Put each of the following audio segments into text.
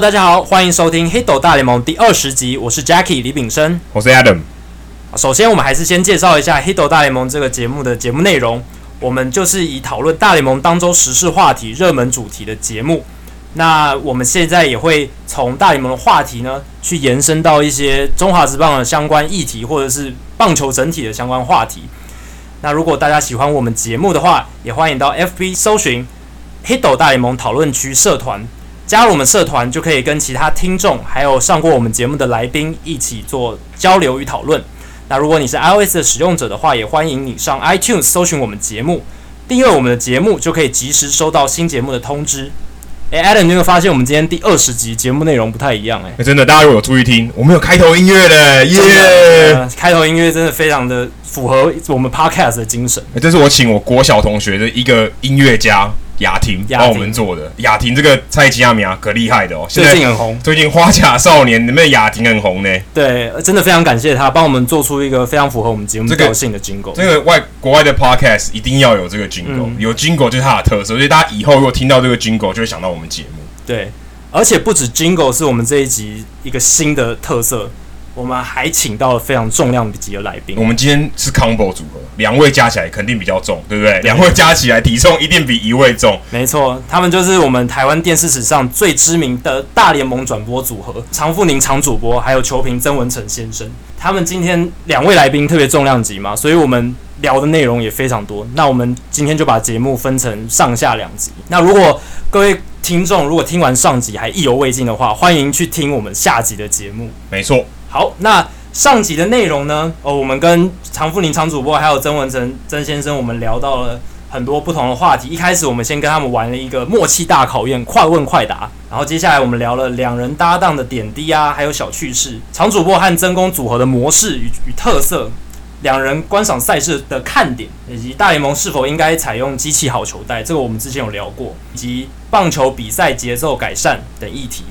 Hello，大家好，欢迎收听《黑斗大联盟》第二十集，我是 Jackie 李炳生，我是 Adam。首先，我们还是先介绍一下《黑斗大联盟》这个节目的节目内容。我们就是以讨论大联盟当周时事话题、热门主题的节目。那我们现在也会从大联盟的话题呢，去延伸到一些中华职棒的相关议题，或者是棒球整体的相关话题。那如果大家喜欢我们节目的话，也欢迎到 FB 搜寻“黑斗大联盟讨论区”社团。加入我们社团，就可以跟其他听众，还有上过我们节目的来宾一起做交流与讨论。那如果你是 iOS 的使用者的话，也欢迎你上 iTunes 搜寻我们节目，订阅我们的节目，就可以及时收到新节目的通知。诶，Adam，你有没有发现我们今天第二十集节目内容不太一样？诶，真的，大家如果有注意听，我们有开头音乐的耶、呃！开头音乐真的非常的符合我们 Podcast 的精神。这是我请我国小同学的一个音乐家。雅婷帮我们做的，雅婷这个蔡奇亚米亚可厉害的哦，最近很红，最近花甲少年里面雅婷很红呢。对，真的非常感谢他帮我们做出一个非常符合我们节目调性的 Jingle。这个外国外的 Podcast 一定要有这个 Jingle，、嗯、有 Jingle 就是它的特色，所以大家以后如果听到这个 Jingle，就会想到我们节目。对，而且不止 Jingle 是我们这一集一个新的特色。我们还请到了非常重量级的来宾。我们今天是 combo 组合，两位加起来肯定比较重，对不对？两位加起来体重一定比一位重。没错，他们就是我们台湾电视史上最知名的大联盟转播组合——常富宁常主播，还有球评曾文成先生。他们今天两位来宾特别重量级嘛，所以我们聊的内容也非常多。那我们今天就把节目分成上下两集。那如果各位听众如果听完上集还意犹未尽的话，欢迎去听我们下集的节目。没错。好，那上集的内容呢？哦，我们跟常富宁常主播还有曾文成曾先生，我们聊到了很多不同的话题。一开始我们先跟他们玩了一个默契大考验，快问快答。然后接下来我们聊了两人搭档的点滴啊，还有小趣事，常主播和曾公组合的模式与与特色，两人观赏赛事的看点，以及大联盟是否应该采用机器好球带，这个我们之前有聊过，以及棒球比赛节奏改善等议题。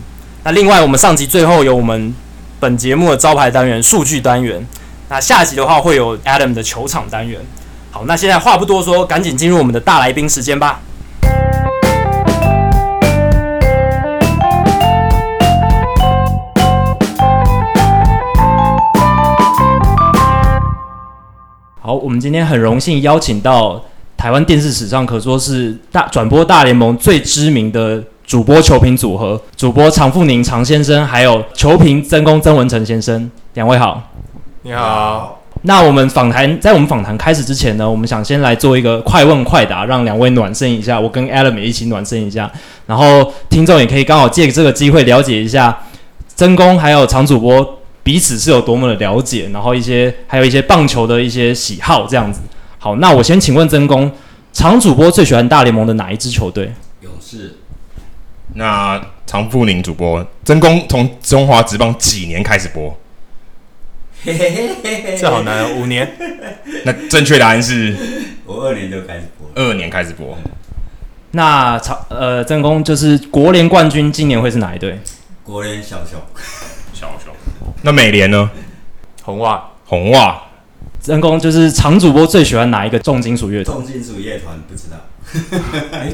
那另外，我们上集最后有我们。本节目的招牌单元数据单元，那下集的话会有 Adam 的球场单元。好，那现在话不多说，赶紧进入我们的大来宾时间吧。好，我们今天很荣幸邀请到台湾电视史上可说是大转播大联盟最知名的。主播球评组合，主播常富宁常先生，还有球评曾公曾文成先生，两位好。你好。那我们访谈，在我们访谈开始之前呢，我们想先来做一个快问快答，让两位暖身一下，我跟 Adam 也一起暖身一下，然后听众也可以刚好借这个机会了解一下曾公还有常主播彼此是有多么的了解，然后一些还有一些棒球的一些喜好这样子。好，那我先请问曾公，常主播最喜欢大联盟的哪一支球队？勇士。那常富宁主播真公从中华职棒几年开始播？嘿嘿嘿嘿嘿，这好难哦，五年。那正确答案是？我二年就开始播。二年开始播。那常呃曾公就是国联冠军，今年会是哪一队？国联小熊。小熊。那美联呢？红袜。红袜。曾公就是常主播最喜欢哪一个重金属乐团？重金属乐团不知道。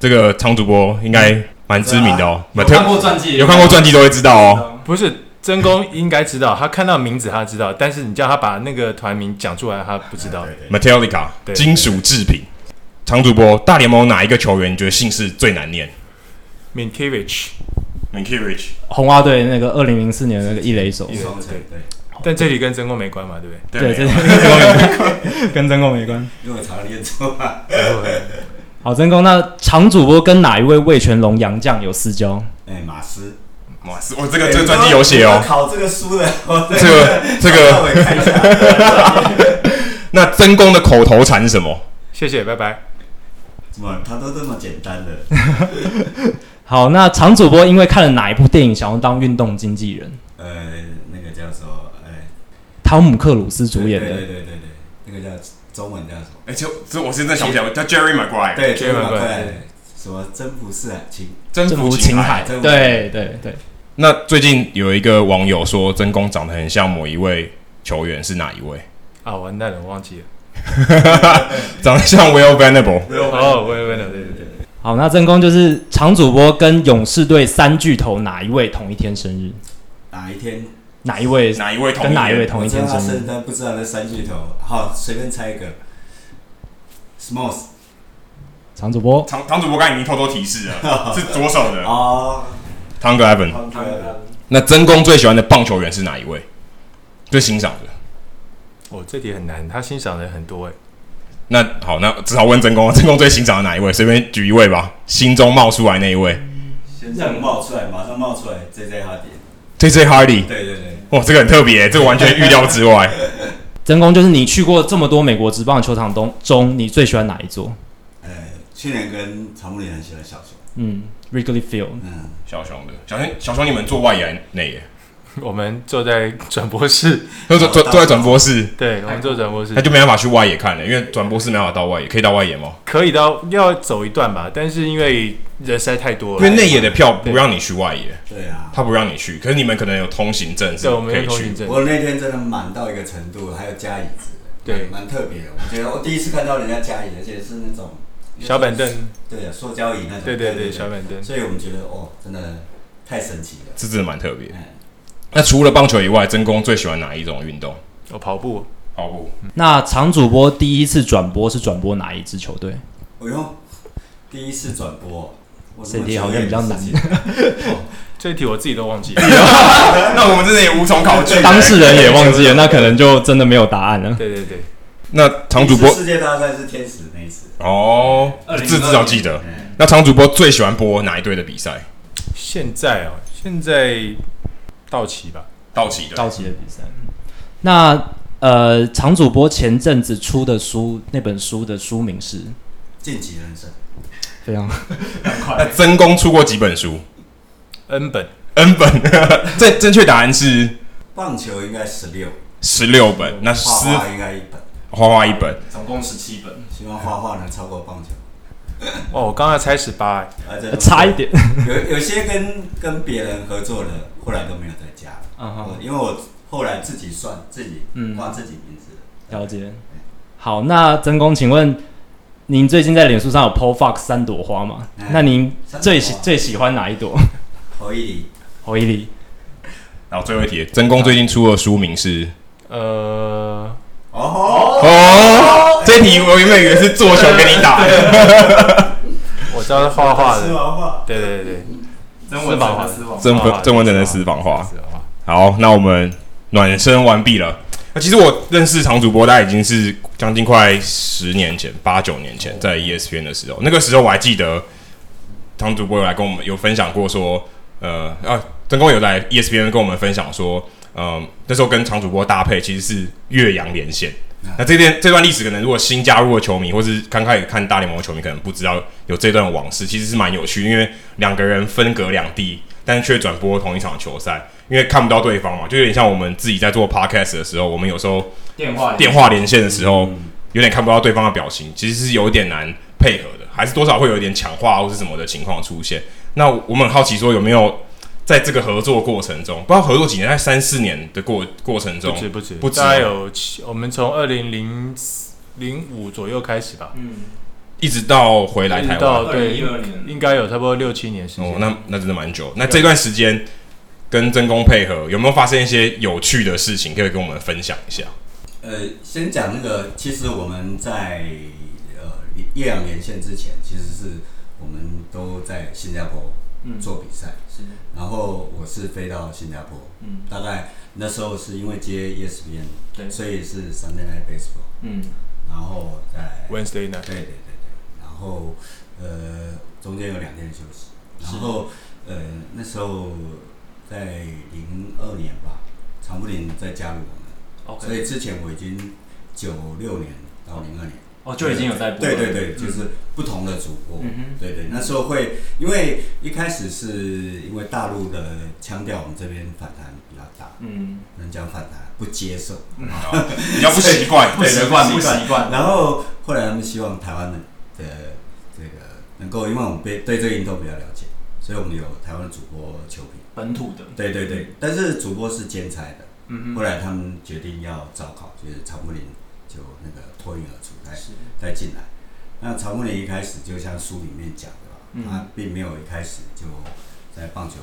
这个常主播应该蛮知名的哦，有看过传记，有看过传记都会知道哦。不是真公应该知道，他看到名字他知道，但是你叫他把那个团名讲出来，他不知道。Metallica，金属制品。常主播，大联盟哪一个球员你觉得姓氏最难念？Minkiewicz，Minkiewicz，红袜队那个二零零四年那个一垒手。对对。但这里跟真公没关嘛，对不对？对，这里跟真公没关，跟曾公没关。因为常念错嘛。好，曾公，那常主播跟哪一位魏全龙杨将有私交？哎、欸，马斯，马斯，我这个这个专辑有写哦。考这个书 的，这个这个。那曾公的口头禅是什么？谢谢，拜拜。怎么？他都这么简单的。好，那常主播因为看了哪一部电影想要当运动经纪人？呃，那个叫做哎，汤姆克鲁斯主演的。对对对对对，那个叫。中文叫什么？哎，就这，我现在想不起来，叫 Jerry Maguire。对，Jerry Maguire。什么征服四海情？征服情海。对对对。那最近有一个网友说真公长得很像某一位球员，是哪一位？啊，完蛋了，我忘记了。长得像 Will Venable。哦，Will Venable，对对对。好，那真功就是常主播跟勇士队三巨头哪一位同一天生日？哪一天？哪一位？哪一位同跟哪一位同一天生日？但不知道那三巨头。好，随便猜一个。Smalls。常主播。常常主播刚才已经偷偷提示了，是左手的。哦。汤格艾文。那真公最喜欢的棒球员是哪一位？最欣赏的？哦，这题很难，他欣赏的很多哎。那好，那只好问真功，真公最欣赏的哪一位？随便举一位吧，心中冒出来那一位。现在冒出来，马上冒出来，J J 哈迪。J J 哈迪。对对对。哇，这个很特别，这个完全预料之外。真公就是你去过这么多美国职棒球场中，中你最喜欢哪一座？呃，去年跟常务很喜欢小熊。嗯，Wrigley Field。嗯，小熊的，小熊小熊，你们做外野内野？我们坐在转播室，坐坐坐坐在转播室。对，我们坐转播室，他就没办法去外野看了，因为转播室没办法到外野，可以到外野吗？可以到，要走一段吧，但是因为人实在太多了，因为内野的票不让你去外野。对啊，他不让你去，可是你们可能有通行证，对，我们有通行证。我那天真的满到一个程度，还有加椅子，对，蛮特别的。我觉得我第一次看到人家加椅，而且是那种小板凳，对啊，塑胶椅那种，对对对，小板凳。所以我们觉得哦，真的太神奇了，这真的蛮特别。那除了棒球以外，真功最喜欢哪一种运动？哦跑步，跑步。那常主播第一次转播是转播哪一支球队？哎呦，第一次转播，这题好像比较难。这一题我自己都忘记了。那我们真的也无从考据，当事人也忘记了，那可能就真的没有答案了。对对对。那常主播世界大赛是天使那一次哦，这至少记得。那常主播最喜欢播哪一队的比赛？现在哦，现在。道奇吧，道奇的道奇的比赛。那呃，常主播前阵子出的书，那本书的书名是《晋级人生》，非常快。那真功出过几本书？N 本，N 本。正正确答案是棒球应该十六，十六本。那画画应该一本，画画一本，总共十七本。希望画画能超过棒球。哦，我刚才猜十八，差一点。有有些跟跟别人合作的，后来都没有再加。嗯哼，因为我后来自己算自己，嗯，挂自己名字。了解。好，那曾公，请问您最近在脸书上有 po Fox 三朵花吗？那您最喜最喜欢哪一朵？侯一里，侯一里。然后最后一题，曾公最近出的书名是？呃，哦哦，这题我原本以为是做球给你打。我知道是画画的。对对对。私房话，真真真完整的私房话。好，那我们暖身完毕了。那其实我认识常主播，大概已经是将近快十年前，八九年前，在 ESPN 的时候，那个时候我还记得，常主播有来跟我们有分享过，说，呃，啊，曾公有来 ESPN 跟我们分享说，嗯、呃，那时候跟常主播搭配其实是岳阳连线。那这段这段历史，可能如果新加入的球迷，或是刚开始看大联盟的球迷，可能不知道有这段往事，其实是蛮有趣。因为两个人分隔两地，但却转播同一场球赛，因为看不到对方嘛，就有点像我们自己在做 podcast 的时候，我们有时候电话电话连线的时候，有点看不到对方的表情，其实是有点难配合的，还是多少会有一点抢话或是什么的情况出现。那我们很好奇说有没有？在这个合作过程中，不知道合作几年，在三四年的过过程中，不止不止，不止大概有七。我们从二零零零五左右开始吧，嗯，一直到回来台湾，对，应该有差不多六七年时间。哦，那那真的蛮久。那这段时间跟真工配合，有没有发生一些有趣的事情，可以跟我们分享一下？呃，先讲那个，其实我们在呃一两年线之前，其实是我们都在新加坡。嗯，做比赛。是，然后我是飞到新加坡，嗯，大概那时候是因为接 ESPN，对，所以是 Sunday Night Baseball，嗯，然后在 Wednesday Night，对对对对，然后呃中间有两天休息，然后呃那时候在零二年吧，常布林再加入我们，OK，，所以之前我已经九六年到零二年。哦，就已经有在播。对对对，就是不同的主播。对对，那时候会，因为一开始是因为大陆的腔调，我们这边反弹比较大。嗯。能讲反弹，不接受。嗯。比较不习惯，不习惯，不习惯。然后后来他们希望台湾的的这个能够，因为我们对对这个运动比较了解，所以我们有台湾的主播球评。本土的。对对对，但是主播是兼差的。嗯嗯。后来他们决定要招考，就是常木林。就那个脱颖而出，再再进来。那曹梦林一开始就像书里面讲的吧，嗯、他并没有一开始就在棒球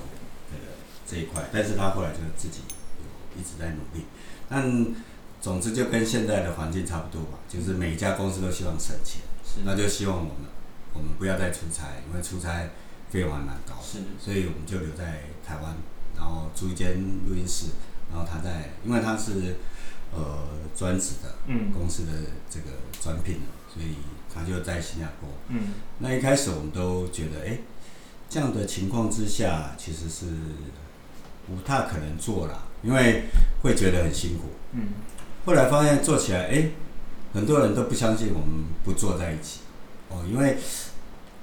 这个这一块，但是他后来就自己有一直在努力。但总之就跟现在的环境差不多吧，就是每一家公司都希望省钱，那就希望我们我们不要再出差，因为出差费用还蛮高的，是。所以我们就留在台湾，然后租一间录音室，然后他在，因为他是呃专职的，嗯，公司的这个专聘的，所以他就在新加坡，嗯，那一开始我们都觉得，哎，这样的情况之下其实是不太可能做了，因为会觉得很辛苦，嗯。后来发现做起来，哎，很多人都不相信我们不坐在一起，哦，因为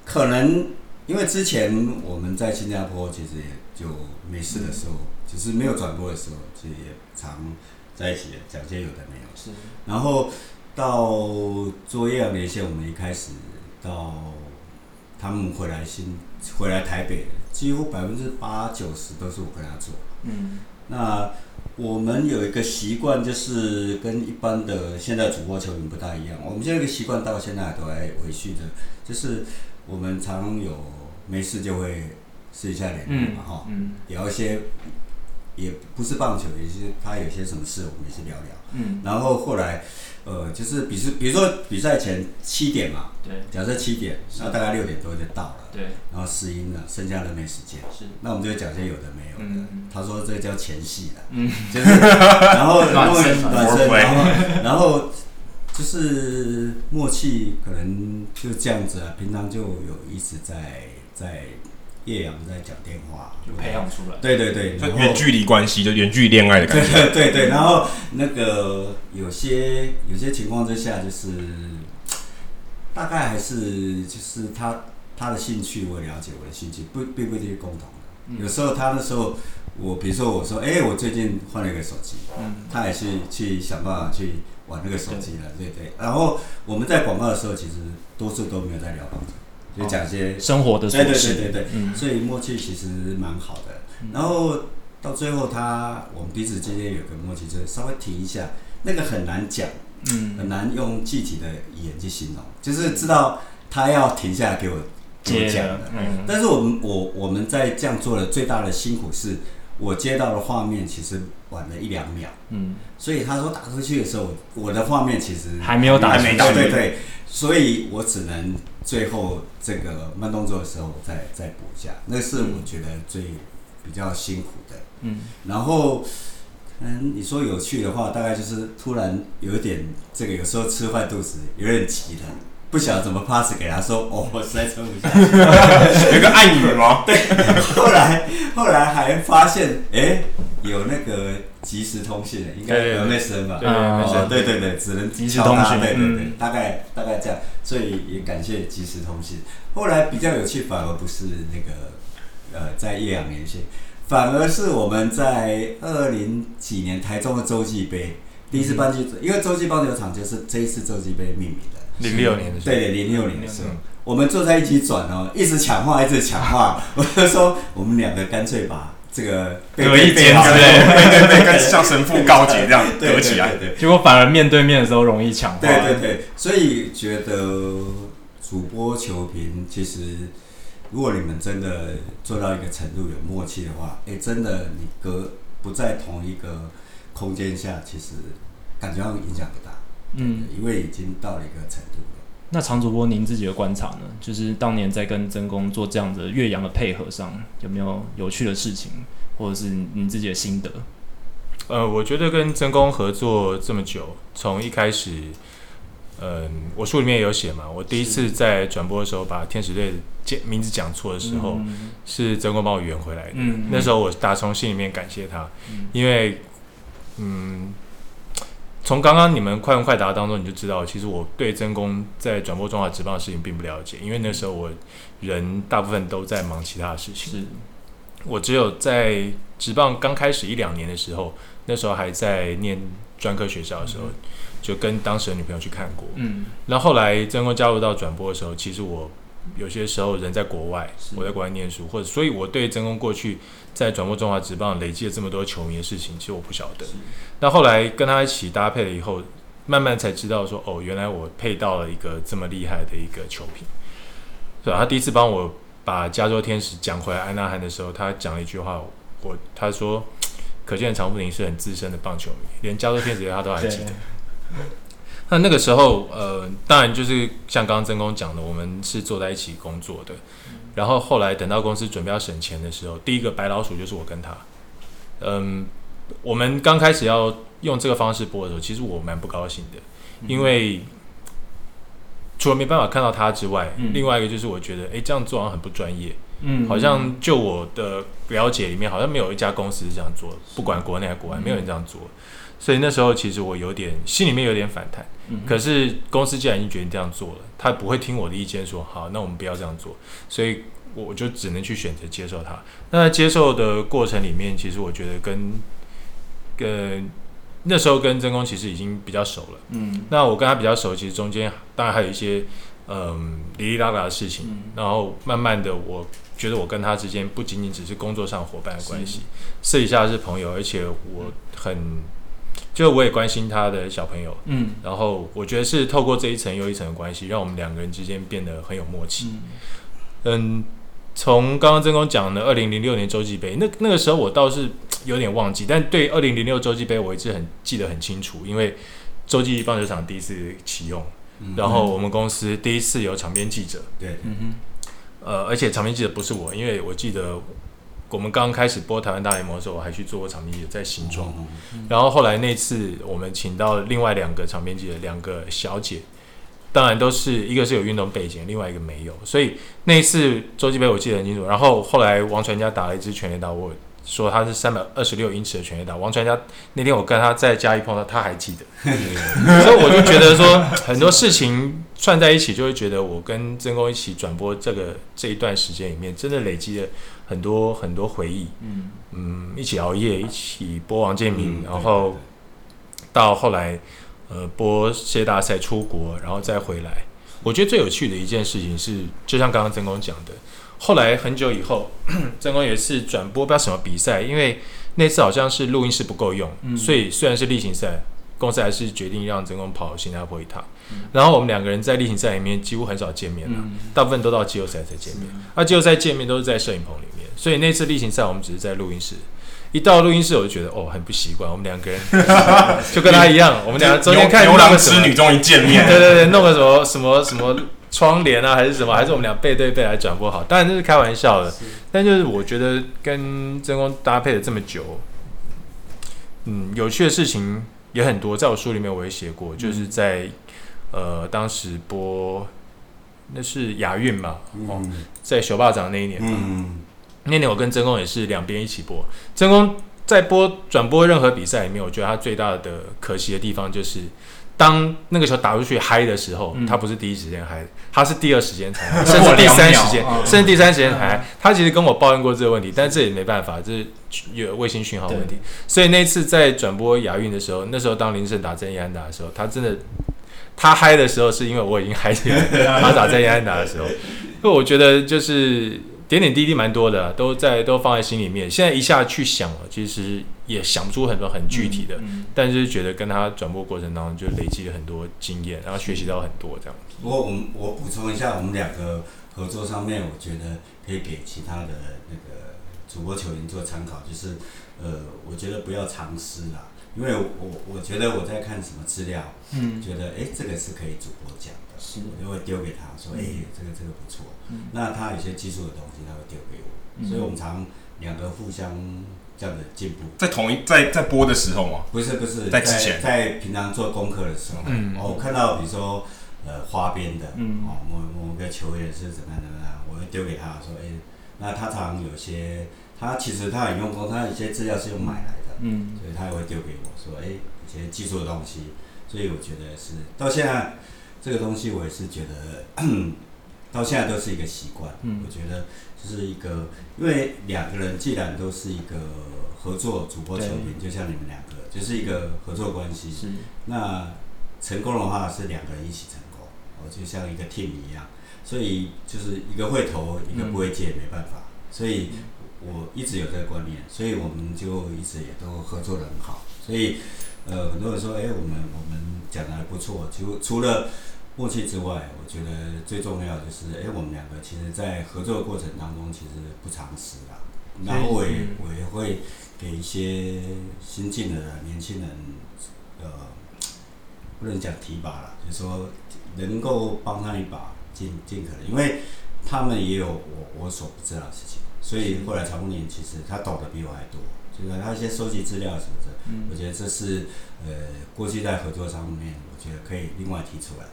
可能因为之前我们在新加坡其实也就没事的时候，只是没有转播的时候，其实也常在一起讲些有的没有。是。然后到做业阳连线，我们一开始到他们回来新回来台北，几乎百分之八九十都是我跟他做。嗯。那。我们有一个习惯，就是跟一般的现在主播球员不大一样。我们现在个习惯到现在都还维续着，就是我们常有没事就会试一下联络嘛，哈、嗯，聊一些，也不是棒球，也是他有些什么事，我们也是聊聊。嗯，然后后来。呃，就是比是，比如说比赛前七点嘛，对，假设七点，那大概六点多就到了，对，然后试音了，剩下的没时间，是，那我们就讲些有的没有的。嗯、他说这叫前戏了，嗯，就是，然后暖身，暖身，然后然后就是默契，可能就这样子啊，平常就有一直在在。叶阳在讲电话，就培养出来。对对对，就远距离关系，就远距离恋爱的感觉。对对对，然后那个有些有些情况之下，就是 大概还是就是他他的兴趣我了解，我的兴趣不并不一定是共同的。有时候他那时候，我比如说我说，哎，我最近换了一个手机，嗯，他也是去想办法去玩那个手机了，对对。然后我们在广告的时候，其实多数都没有在聊。就讲些生活的事，对对对对对，嗯、所以默契其实蛮好的。嗯、然后到最后他，我们彼此之间有个默契，就是稍微提一下，那个很难讲，嗯，很难用具体的语言去形容，就是知道他要停下来给我给我讲的。嗯、但是我们我我们在这样做的最大的辛苦是，我接到的画面其实晚了一两秒，嗯，所以他说打出去的时候，我的画面其实还没有打，还没到，对对对，所以我只能。最后这个慢动作的时候再再补一下，那是我觉得最比较辛苦的。嗯，然后嗯，你说有趣的话，大概就是突然有一点这个，有时候吃坏肚子，有点急了，不晓得怎么 pass 给他说，哦，我实在撑不下去，有个爱你吗？对，后来后来还发现，哎。有那个即时通信的，应该有那声吧？对对对，只能即时通讯。对对对，大概大概这样，所以也感谢即时通信。后来比较有趣，反而不是那个呃，在一两年线，反而是我们在二零几年台中的洲际杯第一次办季，因为洲际棒球场就是这一次洲际杯命名的。零六年的时候，对对，零六年的时候，我们坐在一起转哦，一直抢话，一直抢话，我就说我们两个干脆把。这个隔一间之类，对对对，像神父告解这样隔起来，对，结果反而面对面的时候容易抢话。对对对，所以觉得主播球评其实，如果你们真的做到一个程度有默契的话，哎，真的你隔不在同一个空间下，其实感觉上影响不大。嗯，因为已经到了一个程度。那常主播，您自己的观察呢？就是当年在跟曾公做这样的岳阳的配合上，有没有有趣的事情，或者是您自己的心得？呃，我觉得跟曾公合作这么久，从一开始，嗯、呃，我书里面也有写嘛，我第一次在转播的时候把天使队的名字讲错的时候，嗯、是曾公帮我圆回来的。嗯，那时候我打从心里面感谢他，嗯、因为，嗯。从刚刚你们快问快答当中，你就知道，其实我对曾公在转播中华职棒的事情并不了解，因为那时候我人大部分都在忙其他的事情。是，我只有在职棒刚开始一两年的时候，那时候还在念专科学校的时候，就跟当时的女朋友去看过。嗯，然后后来曾公加入到转播的时候，其实我。有些时候人在国外，我在国外念书，或者所以我对曾公过去在转播中华职棒累积了这么多球迷的事情，其实我不晓得。那后来跟他一起搭配了以后，慢慢才知道说，哦，原来我配到了一个这么厉害的一个球评。对，他第一次帮我把加州天使讲回来安纳汉的时候，他讲了一句话，我他说，可见常富宁是很资深的棒球迷，连加州天使他都还记得。那那个时候，呃，当然就是像刚刚曾工讲的，我们是坐在一起工作的。然后后来等到公司准备要省钱的时候，第一个白老鼠就是我跟他。嗯，我们刚开始要用这个方式播的时候，其实我蛮不高兴的，因为除了没办法看到他之外，另外一个就是我觉得，哎，这样做好像很不专业。嗯，好像就我的了解里面，好像没有一家公司是这样做，不管国内还是国外，没有人这样做。所以那时候其实我有点心里面有点反弹，嗯、可是公司既然已经决定这样做了，他不会听我的意见说，好，那我们不要这样做，所以我就只能去选择接受他。那在接受的过程里面，其实我觉得跟跟那时候跟曾公其实已经比较熟了，嗯，那我跟他比较熟，其实中间当然还有一些嗯哩哩啦啦的事情，嗯、然后慢慢的我觉得我跟他之间不仅仅只是工作上伙伴的关系，私底下是朋友，而且我很。就我也关心他的小朋友，嗯，然后我觉得是透过这一层又一层的关系，让我们两个人之间变得很有默契。嗯，从刚刚曾公讲的二零零六年洲际杯，那那个时候我倒是有点忘记，但对二零零六洲际杯我一直很记得很清楚，因为洲际棒球场第一次启用，嗯、然后我们公司第一次有场边记者，对，嗯哼，呃，而且场边记者不是我，因为我记得。我们刚开始播台湾大联盟的时候，我还去做过场边记者，在新庄。然后后来那次，我们请到另外两个场边记者，两个小姐，当然都是一个是有运动背景，另外一个没有。所以那一次洲际杯我记得很清楚。然后后来王传家打了一支全垒打，我说他是三百二十六英尺的全垒打。王传佳那天我跟他在嘉义碰到，他还记得。所以我就觉得说很多事情串在一起，就会觉得我跟曾公一起转播这个这一段时间里面，真的累积了。很多很多回忆，嗯嗯，一起熬夜，一起播王建民，嗯、然后到后来，呃，播世界大赛出国，然后再回来。我觉得最有趣的一件事情是，就像刚刚曾公讲的，后来很久以后，曾公也是转播不知道什么比赛，因为那次好像是录音室不够用，嗯、所以虽然是例行赛。公司还是决定让曾公跑新加坡一趟，嗯、然后我们两个人在例行赛里面几乎很少见面了，嗯、大部分都到季后赛才见面。那季后赛见面都是在摄影棚里面，所以那次例行赛我们只是在录音室。一到录音室我就觉得哦很不习惯，我们两个人 就跟他一样，我们两个 中间看牛郎织女终于见面，对对对，弄个什么什么什么窗帘啊还是什么，还是我们俩背对背来转播好，当然这是开玩笑的，但就是我觉得跟曾公搭配了这么久，嗯，有趣的事情。也很多，在我书里面我也写过，就是在呃当时播那是亚运嘛，哦，在熊霸掌那一年，嗯那年我跟曾公也是两边一起播。曾公在播转播任何比赛里面，我觉得他最大的可惜的地方就是。当那个球打出去嗨的时候，他不是第一时间嗨，他是第二时间才 嗨，甚至第三时间，甚至第三时间才嗨。他其实跟我抱怨过这个问题，但这也没办法，这是有卫星讯号问题。所以那次在转播亚运的时候，那时候当林胜打真安打的时候，他真的他嗨的时候，是因为我已经嗨起来了。他打真安打的时候，因为我觉得就是。点点滴滴蛮多的，都在都放在心里面。现在一下去想了，其实也想不出很多很具体的，嗯嗯、但是觉得跟他转播过程当中就累积了很多经验，然后学习到很多这样。不过我们我补充一下，我们两个合作上面，我觉得可以给其他的那个主播球员做参考，就是呃，我觉得不要藏私啦，因为我我觉得我在看什么资料，嗯，觉得哎、欸、这个是可以主播讲的。是我就会丢给他说，哎、欸，这个这个不错。嗯、那他有些技术的东西，他会丢给我。嗯、所以我们常两个互相这样的进步。在同一在在播的时候吗？不是不是，在之前，在平常做功课的时候，嗯，我看到比如说呃花边的，嗯，哦某某个球员是怎么样怎么样，我会丢给他说，哎、欸，那他常有些，他其实他很用功，他有些资料是用买来的，嗯，所以他也会丢给我说，哎、欸，一些技术的东西。所以我觉得是到现在。这个东西我也是觉得，到现在都是一个习惯。嗯，我觉得就是一个，因为两个人既然都是一个合作主播球员，就像你们两个，就是一个合作关系。是。那成功的话是两个人一起成功，哦，就像一个 team 一样。所以就是一个会投，一个不会接，没办法。所以我一直有这个观念，所以我们就一直也都合作的很好。所以呃，很多人说，哎，我们我们讲的还不错，就除了。默契之外，我觉得最重要就是，哎、欸，我们两个其实，在合作的过程当中，其实不常识啦。然后我也我也会给一些新进的年轻人，呃，不能讲提拔了，就是说能够帮他一把，尽尽可能，因为他们也有我我所不知道的事情，所以后来曹公年其实他懂得比我还多，就是他一些收集资料什么的，嗯、我觉得这是呃过去在合作上面，我觉得可以另外提出来。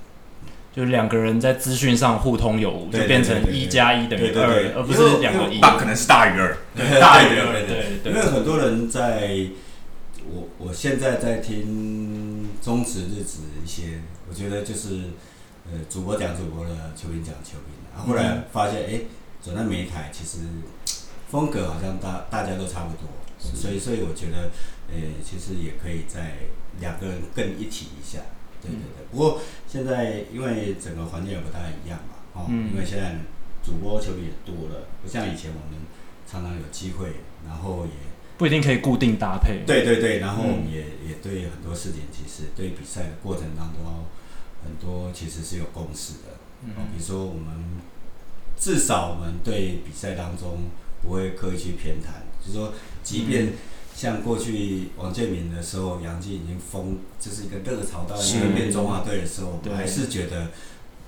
就两个人在资讯上互通有无，就变成一加一等于二，而不是两个一。大可能是大于二，大于二，对对。因为很多人在，我我现在在听中职日子一些，我觉得就是呃主播讲主播的，球评讲球评的，然后后来发现哎，走到每一台其实风格好像大大家都差不多，所以所以我觉得呃其实也可以在两个人更一体一下。对对对，不过现在因为整个环境也不太一样嘛，哦，嗯、因为现在主播球迷也多了，不像以前我们常常有机会，然后也不一定可以固定搭配。对对对，然后我们也、嗯、也对很多事情，其实对比赛的过程当中，很多其实是有共识的。嗯，比如说我们至少我们对比赛当中不会刻意去偏袒，就是说即便、嗯。像过去王建民的时候，杨基已经封，就是一个热潮到一个变中华队的时候，我们还是觉得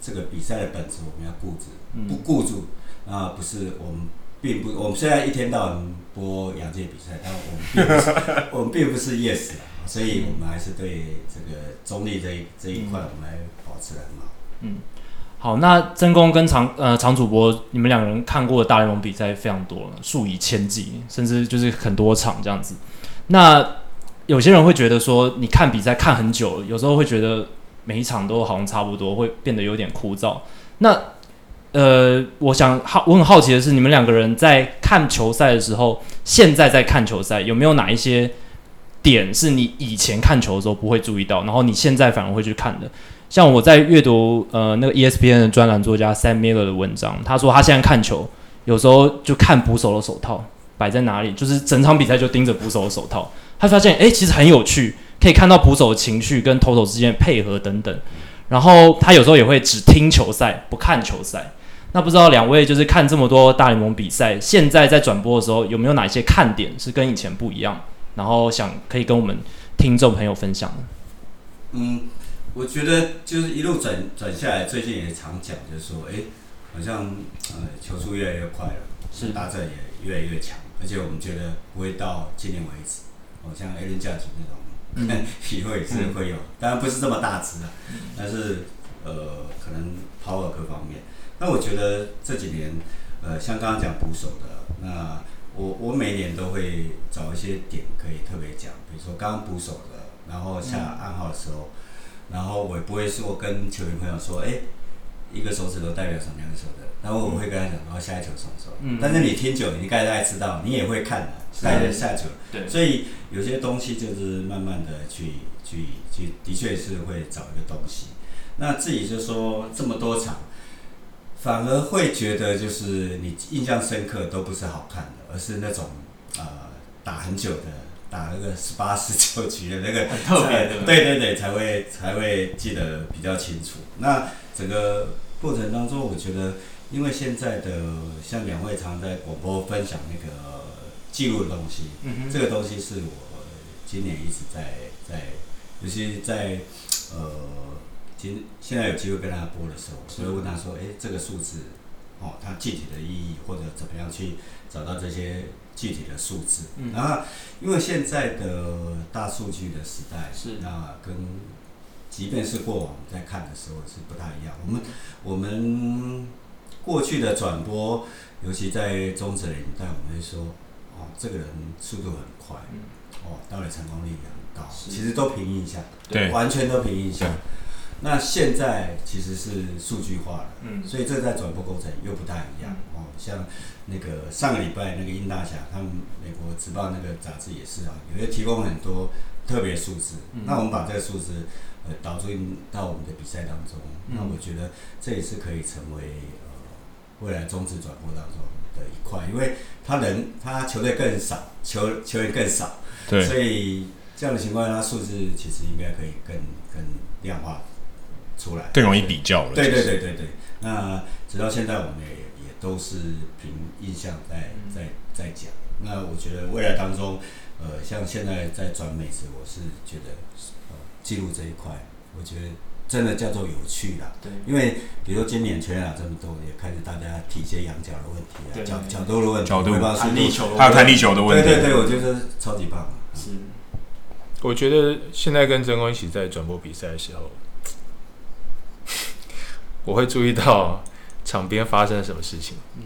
这个比赛的本质我们要固执，不固住啊，不是我们并不，我们虽然一天到晚播杨基比赛，但我们并不是 我们并不是 yes，所以我们还是对这个中立这一这一块，我们还保持很好。嗯。好，那曾公跟常呃常主播，你们两个人看过的大联盟比赛非常多了，数以千计，甚至就是很多场这样子。那有些人会觉得说，你看比赛看很久，有时候会觉得每一场都好像差不多，会变得有点枯燥。那呃，我想好，我很好奇的是，你们两个人在看球赛的时候，现在在看球赛，有没有哪一些点是你以前看球的时候不会注意到，然后你现在反而会去看的？像我在阅读呃那个 ESPN 的专栏作家 Sam Miller 的文章，他说他现在看球，有时候就看捕手的手套摆在哪里，就是整场比赛就盯着捕手的手套，他发现哎、其实很有趣，可以看到捕手的情绪跟投手之间的配合等等。然后他有时候也会只听球赛不看球赛。那不知道两位就是看这么多大联盟比赛，现在在转播的时候有没有哪些看点是跟以前不一样？然后想可以跟我们听众朋友分享。嗯。我觉得就是一路转转下来，最近也常讲，就是说，哎，好像呃球速越来越快了，是打者也越来越强，而且我们觉得不会到今年为止，哦，像 Aaron Judge 那种，嗯，以后也是会有，当然不是这么大只的，但是呃可能 power 各方面。那我觉得这几年，呃，像刚刚讲捕手的，那我我每年都会找一些点可以特别讲，比如说刚刚捕手的，然后下暗号的时候。然后我也不会说跟球员朋友说，哎，一个手指头代表什么，样的手的，然后我会跟他讲，然后下一球什么时候。嗯。但是你听久了，你大概知道，你也会看的，下一下球。对。所以有些东西就是慢慢的去去去，的确是会找一个东西。那自己就说这么多场，反而会觉得就是你印象深刻都不是好看的，而是那种呃打很久的。打那个十八、十九局的那个很特别的，对对对，才会才会记得比较清楚。那整个过程当中，我觉得，因为现在的像两位常在广播分享那个记录的东西，嗯，这个东西是我今年一直在在，尤其在呃，今现在有机会跟他播的时候，所以问他说，哎，这个数字，哦，它具体的意义或者怎么样去找到这些。具体的数字，嗯、然后因为现在的大数据的时代，是那跟即便是过往在看的时候是不太一样。我们我们过去的转播，尤其在中职年代，我们会说，哦，这个人速度很快，嗯、哦，到底成功率也很高，其实都凭印象，对，完全都凭印象。那现在其实是数据化了，嗯，所以这在转播过程又不太一样，嗯、哦，像。那个上个礼拜那个殷大侠，他们美国职棒那个杂志也是啊，有些提供很多特别数字。嗯、那我们把这个数字呃导入到我们的比赛当中，嗯、那我觉得这也是可以成为呃未来中职转播当中的一块，因为他人他球队更少，球球员更少，对，所以这样的情况下，数字其实应该可以更更量化。出来，更容易比较了。对对对对对。那直到现在，我们也也都是凭印象在在在讲。那我觉得未来当中，呃，像现在在转美食，我是觉得呃记录这一块，我觉得。真的叫做有趣啦，对，因为比如说今年全垒打这么多，也开始大家提一些仰角的问题啊，角角度的问题，角度，弹力球，还有弹力球的问题，对对对，我觉得超级棒。是，我觉得现在跟曾光一起在转播比赛的时候，我会注意到场边发生了什么事情，嗯，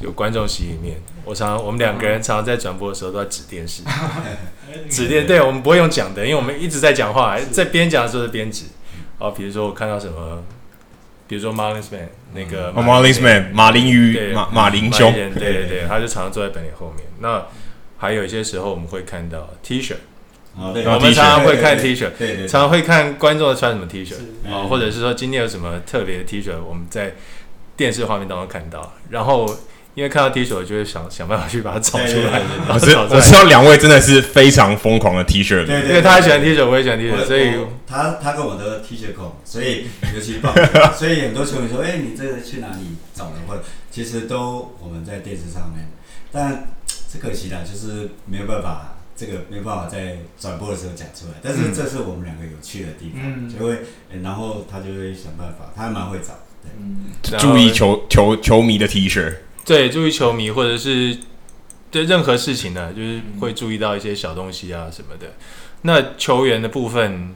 有观众席里面，我常我们两个人常常在转播的时候都在指电视，指电，对，我们不会用讲的，因为我们一直在讲话，在边讲的时候是边指。哦，比如说我看到什么，比如说 Marlins Man 那个 Marlins Man 马林鱼马马林兄，对对对，他就常常坐在本垒后面。那还有一些时候我们会看到 T 恤，我们常常会看 T 恤，常常会看观众穿什么 T 恤。啊，或者是说今天有什么特别的 T 恤，我们在电视画面当中看到，然后。因为看到 T 恤，我就会想想办法去把它找出来。我知我知道两位真的是非常疯狂的 T 恤，对，因为他也喜欢 T 恤，我也喜欢 T 恤，所以他他跟我的 T 恤控，所以尤其棒，所以很多球迷说：“哎，你这个去哪里找的？”或者其实都我们在电视上面，但只可惜啦，就是没有办法，这个没办法在转播的时候讲出来。但是这是我们两个有趣的地方，就会，然后他就会想办法，他还蛮会找，对，注意球球球迷的 T 恤。对，注意球迷或者是对任何事情呢，就是会注意到一些小东西啊什么的。那球员的部分，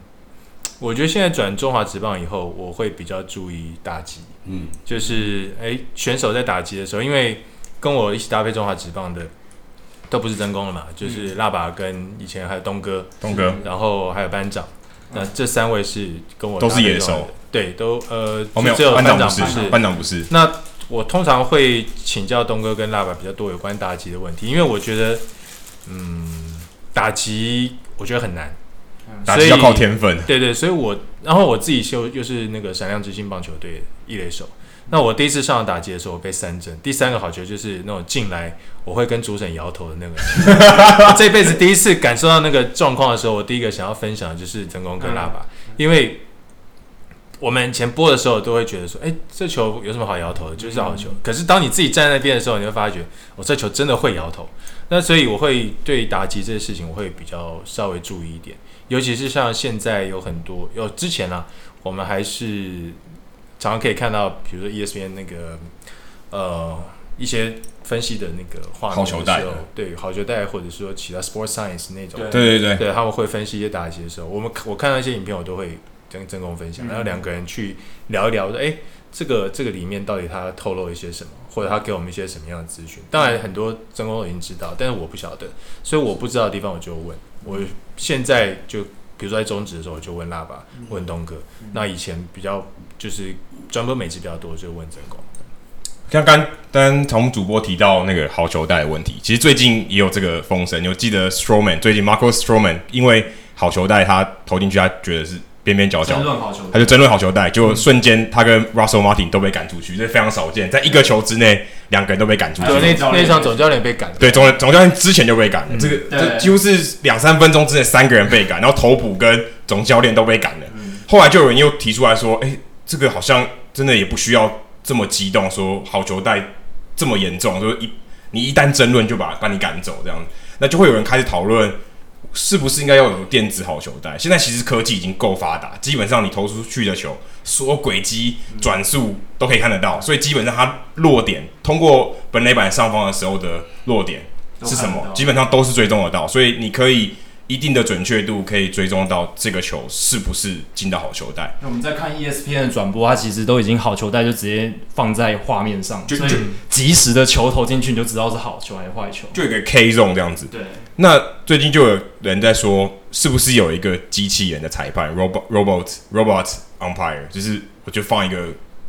我觉得现在转中华职棒以后，我会比较注意打击。嗯，就是哎，选手在打击的时候，因为跟我一起搭配中华职棒的都不是真功了嘛，就是辣爸跟以前还有东哥，东哥，然后还有班长，那这三位是跟我都是野手，对，都呃，只有班长不是，班长不是，那。我通常会请教东哥跟辣爸比较多有关打击的问题，因为我觉得，嗯，打击我觉得很难，打击要靠天分。对对，所以我然后我自己修又是那个闪亮之星棒球队一垒手，那我第一次上场打击的时候，我被三振，第三个好球就是那种进来我会跟主审摇头的那个。我 这辈子第一次感受到那个状况的时候，我第一个想要分享的就是真功跟辣爸，因为。我们以前播的时候都会觉得说，哎，这球有什么好摇头的？就是好球。可是当你自己站在那边的时候，你会发觉，我这球真的会摇头。那所以我会对打击这些事情，我会比较稍微注意一点。尤其是像现在有很多，有之前呢、啊，我们还是常常可以看到，比如说 ESPN 那个呃一些分析的那个画面的时候，好球带，对好球带，或者说其他 Sports Science 那种，对对对，对他们会分析一些打击的时候，我们我看到一些影片，我都会。跟真功分享，然后两个人去聊一聊，说：“哎，这个这个里面到底他透露一些什么，或者他给我们一些什么样的资讯？”当然，很多真功都已经知道，但是我不晓得，所以我不知道的地方我就问。我现在就比如说在中职的时候，我就问腊爸，问东哥。那以前比较就是专播美职比较多，就问真功。刚刚刚从主播提到那个好球带的问题，其实最近也有这个风声。有记得 Stroman 最近 Marcus Stroman 因为好球带他投进去，他觉得是。边边角角，他就争论好球带，就瞬间他跟 Russell Martin 都被赶出去，这非常少见，在一个球之内，两个人都被赶出去。对，那那场总教练被赶。对，总总教练之前就被赶，这个这几乎是两三分钟之内三个人被赶，然后头补跟总教练都被赶了。后来就有人又提出来说，哎，这个好像真的也不需要这么激动，说好球带这么严重，说一你一旦争论就把把你赶走这样，那就会有人开始讨论。是不是应该要有电子好球带？现在其实科技已经够发达，基本上你投出去的球，所有轨迹、转速都可以看得到，所以基本上它落点通过本垒板上方的时候的落点是什么，基本上都是追踪得到，所以你可以。一定的准确度可以追踪到这个球是不是进到好球带。那我们在看 ESPN 的转播，它其实都已经好球带就直接放在画面上，就就及时的球投进去，你就知道是好球还是坏球，就有个 K zone 这样子。对。那最近就有人在说，是不是有一个机器人的裁判 robot robot robot umpire，就是我就放一个，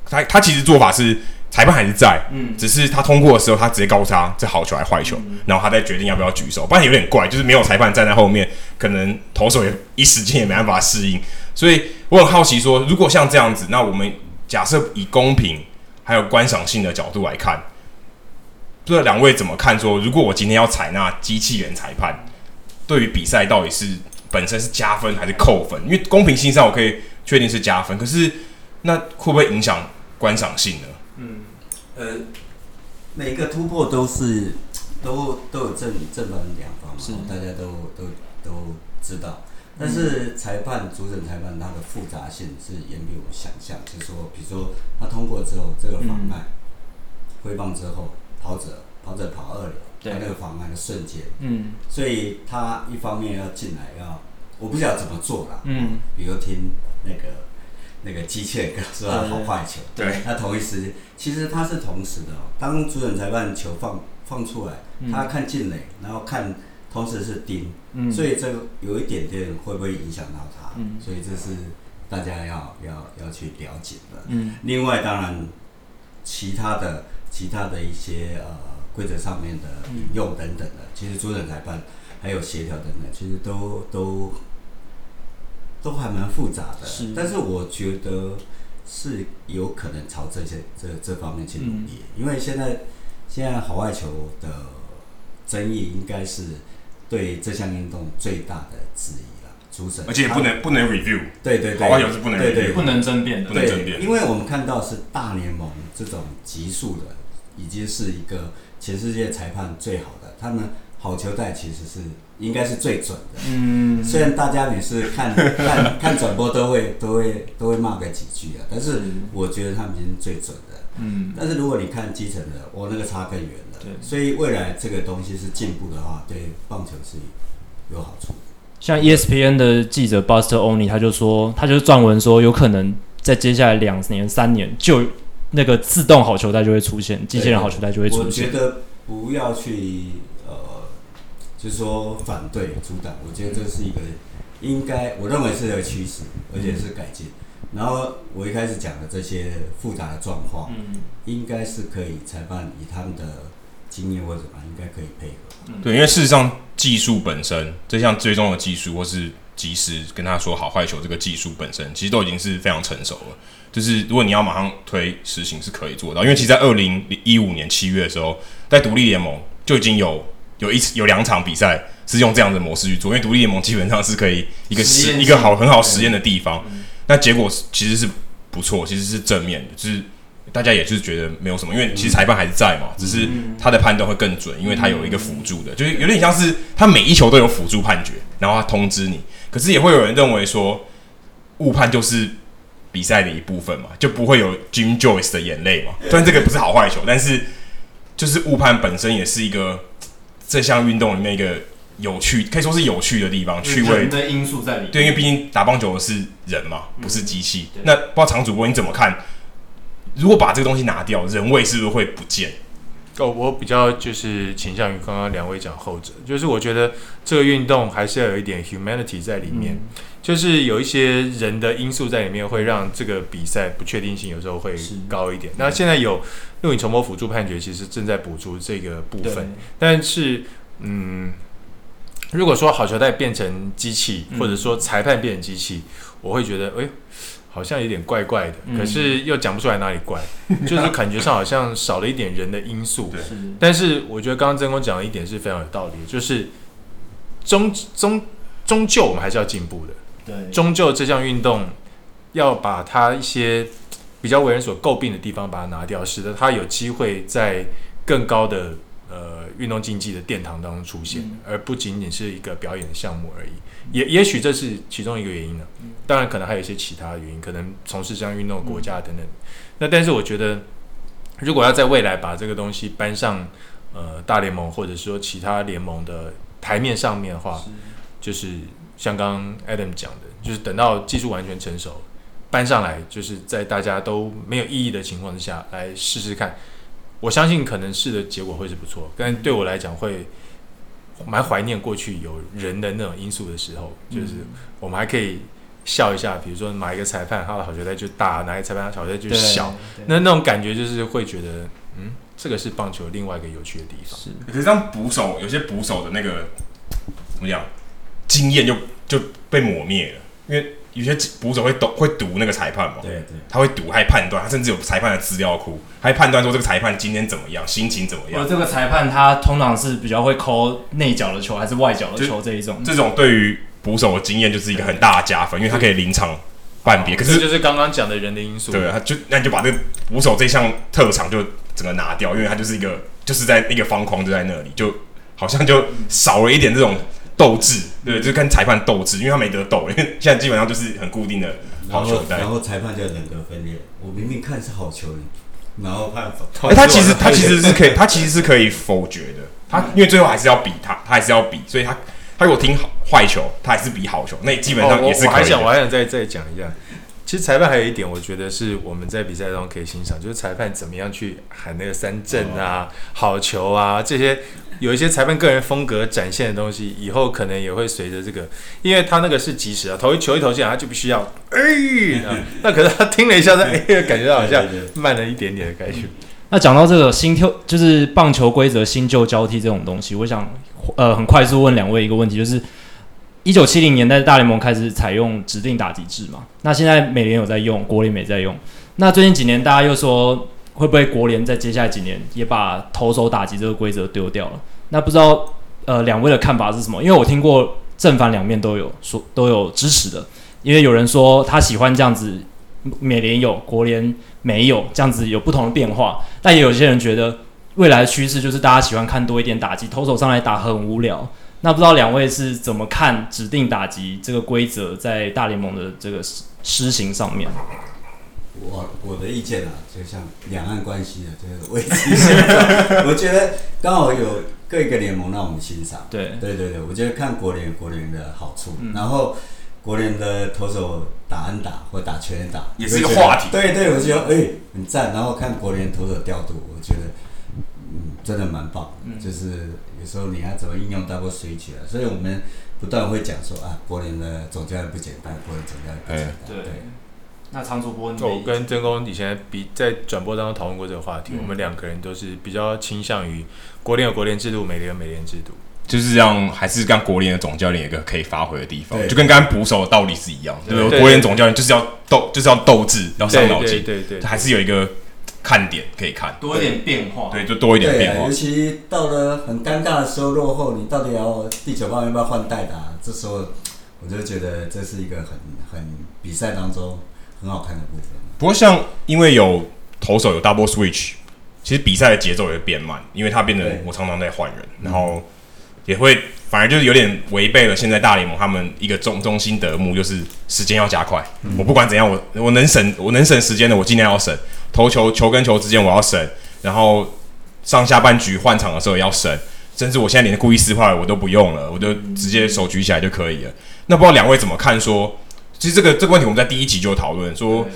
他他其实做法是。裁判还是在，嗯，只是他通过的时候，他直接告诉他这好球还是坏球，嗯、然后他再决定要不要举手，不然有点怪，就是没有裁判站在后面，可能投手也一时间也没办法适应。所以我很好奇说，如果像这样子，那我们假设以公平还有观赏性的角度来看，不知道两位怎么看说？说如果我今天要采纳机器人裁判，对于比赛到底是本身是加分还是扣分？因为公平性上我可以确定是加分，可是。那会不会影响观赏性呢？嗯，呃，每个突破都是都都有正正反两方嘛，大家都都都知道。但是裁判主审裁判他的复杂性是远比我想象，就是说，比如说他通过之后，这个妨碍挥棒之后，跑者跑者跑二垒，他那个妨碍的瞬间，嗯，所以他一方面要进来要，我不晓得怎么做啦，嗯，比如听那个那个机械歌是吧？好坏球，对，他同一时间，其实他是同时的哦。当主审裁判球放放出来，他看进垒，然后看。同时是盯，嗯、所以这个有一点点会不会影响到他？嗯、所以这是大家要要要去了解的。嗯、另外，当然其他的其他的一些呃规则上面的引用等等的，其实主审裁判还有协调等等，其实都都都还蛮复杂的。是。但是我觉得是有可能朝这些这这方面去努力，嗯、因为现在现在好外球的争议应该是。对这项运动最大的质疑了，主审，而且不能不能 review，对对对，好外球是不能 review，对对。对不能争辩。的，不能争辩。因为我们看到是大联盟这种极速的，已经是一个全世界裁判最好的，他们好球带其实是应该是最准的。嗯，虽然大家每次看 看看转播都会都会都会骂个几句啊，但是我觉得他们已经是最准的。嗯，但是如果你看基层的，我那个差更远了。对，所以未来这个东西是进步的话，对棒球是有好处。像 ESPN 的记者 Buster Olney 他就说，他就是撰文说，有可能在接下来两年、三年，就那个自动好球带就会出现，机器人好球带就会出现。我觉得不要去呃，就是说反对阻挡，我觉得这是一个应该，我认为是一个趋势，而且是改进。嗯然后我一开始讲的这些复杂的状况，嗯，应该是可以裁判以他们的经验或者什么，应该可以配合。对，因为事实上技术本身，这项追踪的技术或是及时跟他说好坏球这个技术本身，其实都已经是非常成熟了。就是如果你要马上推实行，是可以做到。因为其实，在二零一五年七月的时候，在独立联盟就已经有有一有两场比赛是用这样的模式去做，因为独立联盟基本上是可以一个实一个好很好实验的地方。嗯那结果其实是不错，其实是正面的，就是大家也就是觉得没有什么，因为其实裁判还是在嘛，只是他的判断会更准，因为他有一个辅助的，就是有点像是他每一球都有辅助判决，然后他通知你。可是也会有人认为说误判就是比赛的一部分嘛，就不会有 Jim Joyce 的眼泪嘛。虽然这个不是好坏球，但是就是误判本身也是一个这项运动里面一个。有趣，可以说是有趣的地方，趣味的因素在里面。对，因为毕竟打棒球的是人嘛，不是机器。嗯、那不知道常主播你怎么看？如果把这个东西拿掉，人味是不是会不见？哦，我比较就是倾向于刚刚两位讲后者，就是我觉得这个运动还是要有一点 humanity 在里面，嗯、就是有一些人的因素在里面，会让这个比赛不确定性有时候会高一点。那现在有录影重播辅助判决，其实正在补足这个部分，但是嗯。如果说好球带变成机器，或者说裁判变成机器，嗯、我会觉得，哎，好像有点怪怪的。嗯、可是又讲不出来哪里怪，就是感觉上好像少了一点人的因素。对但是我觉得刚刚真空讲的一点是非常有道理，就是终终终究我们还是要进步的。对，终究这项运动要把它一些比较为人所诟病的地方把它拿掉，使得它有机会在更高的。呃，运动竞技的殿堂当中出现，嗯、而不仅仅是一个表演的项目而已。也也许这是其中一个原因呢。当然，可能还有一些其他的原因，可能从事这项运动的国家等等。嗯、那但是我觉得，如果要在未来把这个东西搬上呃大联盟或者说其他联盟的台面上面的话，是就是像刚刚 Adam 讲的，就是等到技术完全成熟，搬上来，就是在大家都没有异议的情况之下来试试看。我相信可能是的结果会是不错，但对我来讲会蛮怀念过去有人的那种因素的时候，就是我们还可以笑一下，比如说哪一个裁判他的好球带就大，哪一个裁判他的好球带就小，那那种感觉就是会觉得，嗯，这个是棒球另外一个有趣的地方。是，可是这样捕手有些捕手的那个怎么讲，经验就就被抹灭了，因为。有些捕手会懂会读那个裁判嘛？对对，他会读，还判断，他甚至有裁判的资料库，还判断说这个裁判今天怎么样，心情怎么样。而这个裁判他通常是比较会 call 内角的球还是外角的球这一种。这种对于捕手的经验就是一个很大的加分，因为他可以临场判别。可是就是刚刚讲的人的因素。对啊，就那你就把这个捕手这项特长就整个拿掉，因为他就是一个就是在那个方框就在那里，就好像就少了一点这种斗志，对，就是跟裁判斗智，因为他没得斗，因为现在基本上就是很固定的好球带，然后裁判就人格分裂。我明明看是好球，然后判否。哎，他其实他其实是可以，他其实是可以否决的。他因为最后还是要比他，他还是要比，所以他他如果听好坏球，他还是比好球，那基本上也是可以。我还想我还想再再讲一下，其实裁判还有一点，我觉得是我们在比赛中可以欣赏，就是裁判怎么样去喊那个三振啊、好球啊这些，有一些裁判个人风格展现的东西，以后可能也会随着这个，因为他那个是即时啊，投一球一投进来，他就必须要哎、欸，那可是他听了一下，他哎，感觉到好像慢了一点点的感觉。那讲到这个新旧，就是棒球规则新旧交替这种东西，我想呃很快速问两位一个问题，就是一九七零年代大联盟开始采用指定打击制嘛？那现在美联有在用，国联没在用。那最近几年大家又说会不会国联在接下来几年也把投手打击这个规则丢掉了？那不知道呃两位的看法是什么？因为我听过正反两面都有说都有支持的，因为有人说他喜欢这样子。美联有，国联没有，这样子有不同的变化。但也有些人觉得，未来的趋势就是大家喜欢看多一点打击，投手上来打很无聊。那不知道两位是怎么看指定打击这个规则在大联盟的这个施行上面？我我的意见啊，就像两岸关系的这个位置，我觉得刚好有各一个联盟让我们欣赏。对对对对，我觉得看国联国联的好处，嗯、然后。国联的投手打安打或打全垒打也是一个话题。对对，我觉得哎、欸、很赞。然后看国联投手调度，我觉得嗯真的蛮棒。嗯，就是有时候你要怎么应用 double switch 啊？所以我们不断会讲说啊，国联的总教练不简单，国联总教练不简单。对，对那常主播，我跟曾工以前比在转播当中讨论过这个话题，嗯、我们两个人都是比较倾向于国联有国联制度，美联有美联制度。就是让还是让国联的总教练有一个可以发挥的地方，就跟刚刚捕手的道理是一样的。对，对，国联总教练就是要斗，就是要斗志，要上脑筋。对对，还是有一个看点可以看，多一点变化。对，就多一点变化。尤其到了很尴尬的时候，落后，你到底要第九棒要不要换代打？这时候我就觉得这是一个很很比赛当中很好看的部分。不过像因为有投手有 double switch，其实比赛的节奏也会变慢，因为它变得我常常在换人，然后。也会，反而就是有点违背了现在大联盟他们一个中中心德目，就是时间要加快。嗯、我不管怎样，我我能省我能省时间的，我尽量要省。投球球跟球之间我要省，然后上下半局换场的时候也要省，甚至我现在连故意撕坏我都不用了，我就直接手举起来就可以了。那不知道两位怎么看说？说其实这个这个问题我们在第一集就讨论，说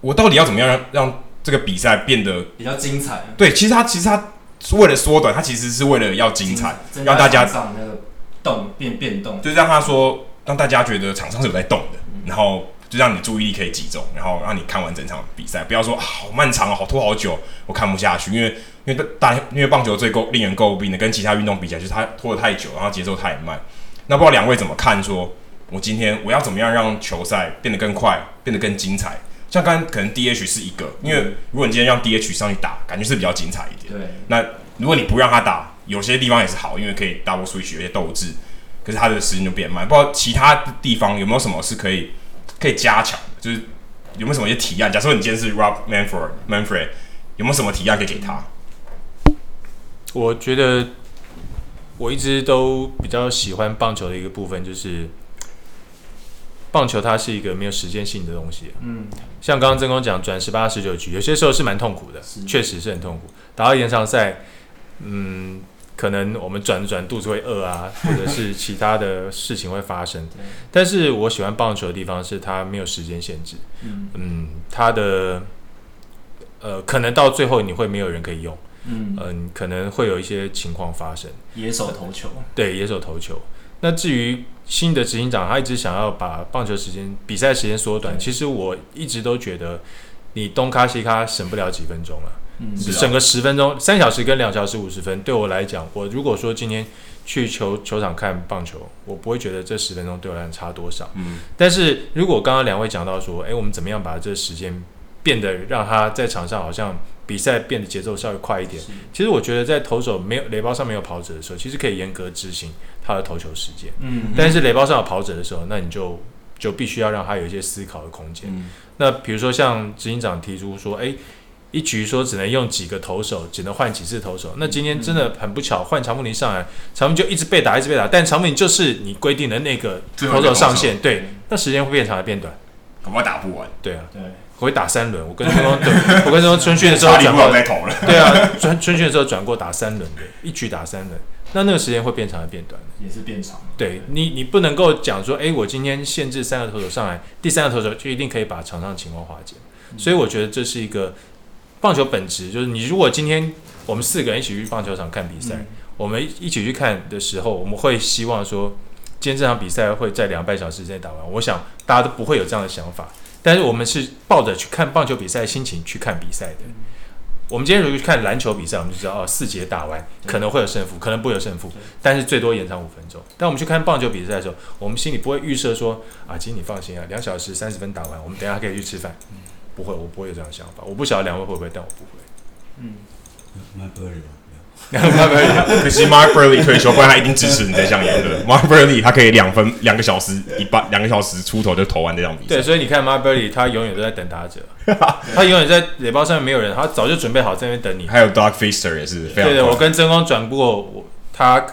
我到底要怎么样让让这个比赛变得比较精彩？对，其实他其实他。是为了缩短，他其实是为了要精彩，让大家那个动变变动，就是让他说，让大家觉得场上是有在动的，嗯、然后就让你注意力可以集中，然后让你看完整场比赛，不要说、啊、好漫长啊，好拖好久，我看不下去。因为因为大因为棒球最够令人诟病的，跟其他运动比起来，就是它拖得太久，然后节奏太慢。那不知道两位怎么看说？我今天我要怎么样让球赛变得更快，变得更精彩？像刚刚可能 DH 是一个，因为如果你今天让 DH 上去打，感觉是比较精彩一点。对。那如果你不让他打，有些地方也是好，因为可以 double switch 有些斗志，可是他的时间就变慢。不知道其他地方有没有什么是可以可以加强的？就是有没有什么一些提案？假设你今天是 Rob Manfred，Manfred 有没有什么提案可以给他？我觉得我一直都比较喜欢棒球的一个部分就是。棒球它是一个没有时间性的东西，嗯，像刚刚曾公讲转十八十九局，有些时候是蛮痛苦的，确实是很痛苦。打到延长赛，嗯，可能我们转转肚子会饿啊，或者是其他的事情会发生。但是我喜欢棒球的地方是它没有时间限制，嗯，它的呃，可能到最后你会没有人可以用，嗯，可能会有一些情况发生，野手投球，对，野手投球。那至于新的执行长，他一直想要把棒球时间、比赛时间缩短。其实我一直都觉得，你东卡西卡省不了几分钟了，嗯，整个十分钟，三小时跟两小时五十分，对我来讲，我如果说今天去球球场看棒球，我不会觉得这十分钟对我来讲差多少。嗯，但是如果刚刚两位讲到说，哎，我们怎么样把这时间变得让他在场上好像比赛变得节奏稍微快一点？其实我觉得在投手没有雷包上没有跑者的时候，其实可以严格执行。他的投球时间，嗯，但是雷包上有跑者的时候，那你就就必须要让他有一些思考的空间。嗯、那比如说像执行长提出说，哎，一局说只能用几个投手，只能换几次投手。那今天真的很不巧，换长木林上来，长富尼就一直被打，一直被打。但长木林就是你规定的那个投手上限，对，那时间会变长还变短？恐怕打不完。对啊，对，会打三轮。我跟他说，对，我跟他说春训的时候转过，对啊，春春训的时候转过打三轮的，一局打三轮。那那个时间会变长还是变短？也是变长。对你，你不能够讲说，哎，我今天限制三个投手上来，第三个投手就一定可以把场上情况化解。嗯、所以我觉得这是一个棒球本质，就是你如果今天我们四个人一起去棒球场看比赛，嗯、我们一起去看的时候，我们会希望说，今天这场比赛会在两个半小时之内打完。我想大家都不会有这样的想法，但是我们是抱着去看棒球比赛的心情去看比赛的。嗯我们今天如果去看篮球比赛，我们就知道哦，四节打完可能会有胜负，可能不会有胜负，但是最多延长五分钟。但我们去看棒球比赛的时候，我们心里不会预设说啊，请你放心啊，两小时三十分打完，我们等一下可以去吃饭。不会，我不会有这样的想法。我不晓得两位会不会，但我不会。嗯，蛮不会的。可惜 Mark Buehrle 退休，不然他一定支持你这项言论。Mark Buehrle 他可以两分两个小时一半两个小时出头就投完这场比赛。对，所以你看 Mark Buehrle 他永远都在等打者，他永远在垒包上面没有人，他早就准备好在那边等你。还有 Doug Fister 也是非常对对，我跟曾光转过我他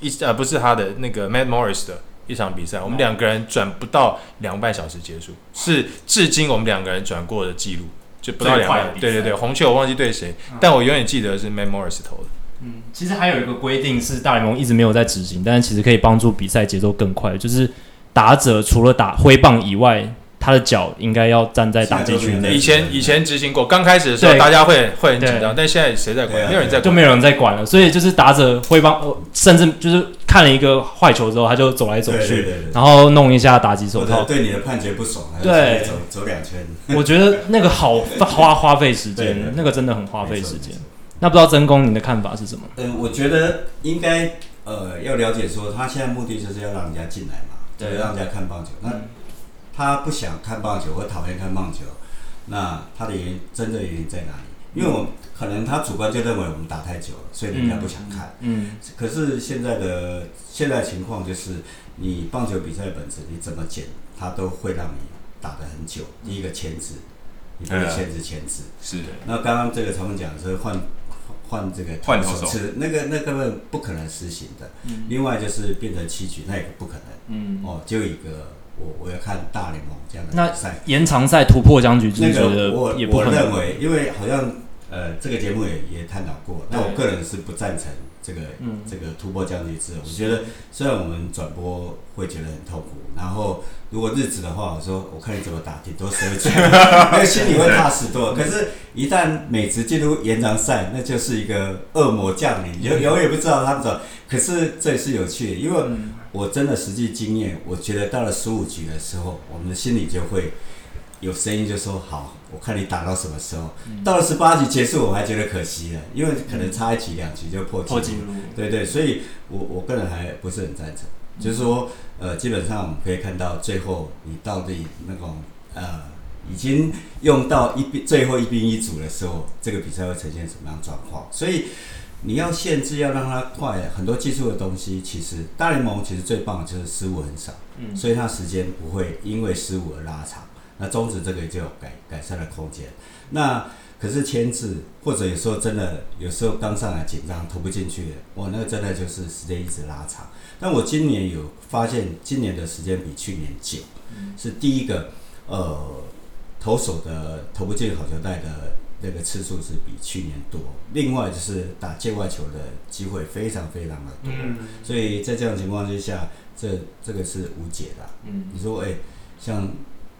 一呃不是他的那个 Matt Morris 的一场比赛，我们两个人转不到两个半小时结束，是至今我们两个人转过的记录。就不到两半，对对对，红球我忘记对谁，嗯、但我永远记得是 Matt Morris 投的。嗯，其实还有一个规定是大联盟一直没有在执行，但是其实可以帮助比赛节奏更快，就是打者除了打挥棒以外，他的脚应该要站在打击区内。以前以前执行过，刚开始的时候大家会会很紧张，但现在谁在管？没有人在管，就没有人在管了。所以就是打者挥棒，甚至就是。看了一个坏球之后，他就走来走去，然后弄一下打击手套。对你的判决不爽，对，走走两圈。我觉得那个好花花费时间，那个真的很花费时间。那不知道曾公你的看法是什么？嗯，我觉得应该呃要了解说，他现在目的就是要让人家进来嘛，对，让人家看棒球。那他不想看棒球或讨厌看棒球，那他的原因真正原因在哪里？因为我可能他主观就认为我们打太久了，所以人家不想看。嗯，嗯，可是现在的现在情况就是，你棒球比赛本身你怎么剪，他都会让你打得很久。第一个牵制，你不能牵制牵制。是的。那刚刚这个常文讲的是换换这个换投手，那个那根本不可能实行的。嗯。另外就是变成七局，那也不可能。嗯。哦，就一个。我我要看大联盟这样的比赛，延长赛突破僵局，那个我我认为，因为好像呃这个节目也也探讨过，但我个人是不赞成这个这个突破僵局制。我觉得虽然我们转播会觉得很痛苦，然后如果日子的话，我说我看你怎么打，顶多十二局，那个心里会踏实多。可是，一旦美职进入延长赛，那就是一个恶魔降临，你就永远不知道他们怎么。可是这也是有趣的，因为。我真的实际经验，我觉得到了十五局的时候，我们的心里就会有声音，就说：“好，我看你打到什么时候。嗯”到了十八局结束，我还觉得可惜了，因为可能差一局两局就破纪录。对对，所以我我个人还不是很赞成，嗯、就是说，呃，基本上我们可以看到最后你到底那种呃，已经用到一兵最后一兵一卒的时候，这个比赛会呈现什么样状况？所以。你要限制，要让它快，很多技术的东西，其实大联盟其实最棒的就是失误很少，嗯，所以它时间不会因为失误而拉长。那中职这个就有改改善的空间。那可是签字，或者有时候真的有时候刚上来紧张投不进去的，哇，那个真的就是时间一直拉长。但我今年有发现，今年的时间比去年久，嗯，是第一个，呃，投手的投不进好球带的。那个次数是比去年多，另外就是打界外球的机会非常非常的多，嗯、所以在这种情况之下，这这个是无解的。嗯，你说哎、欸，像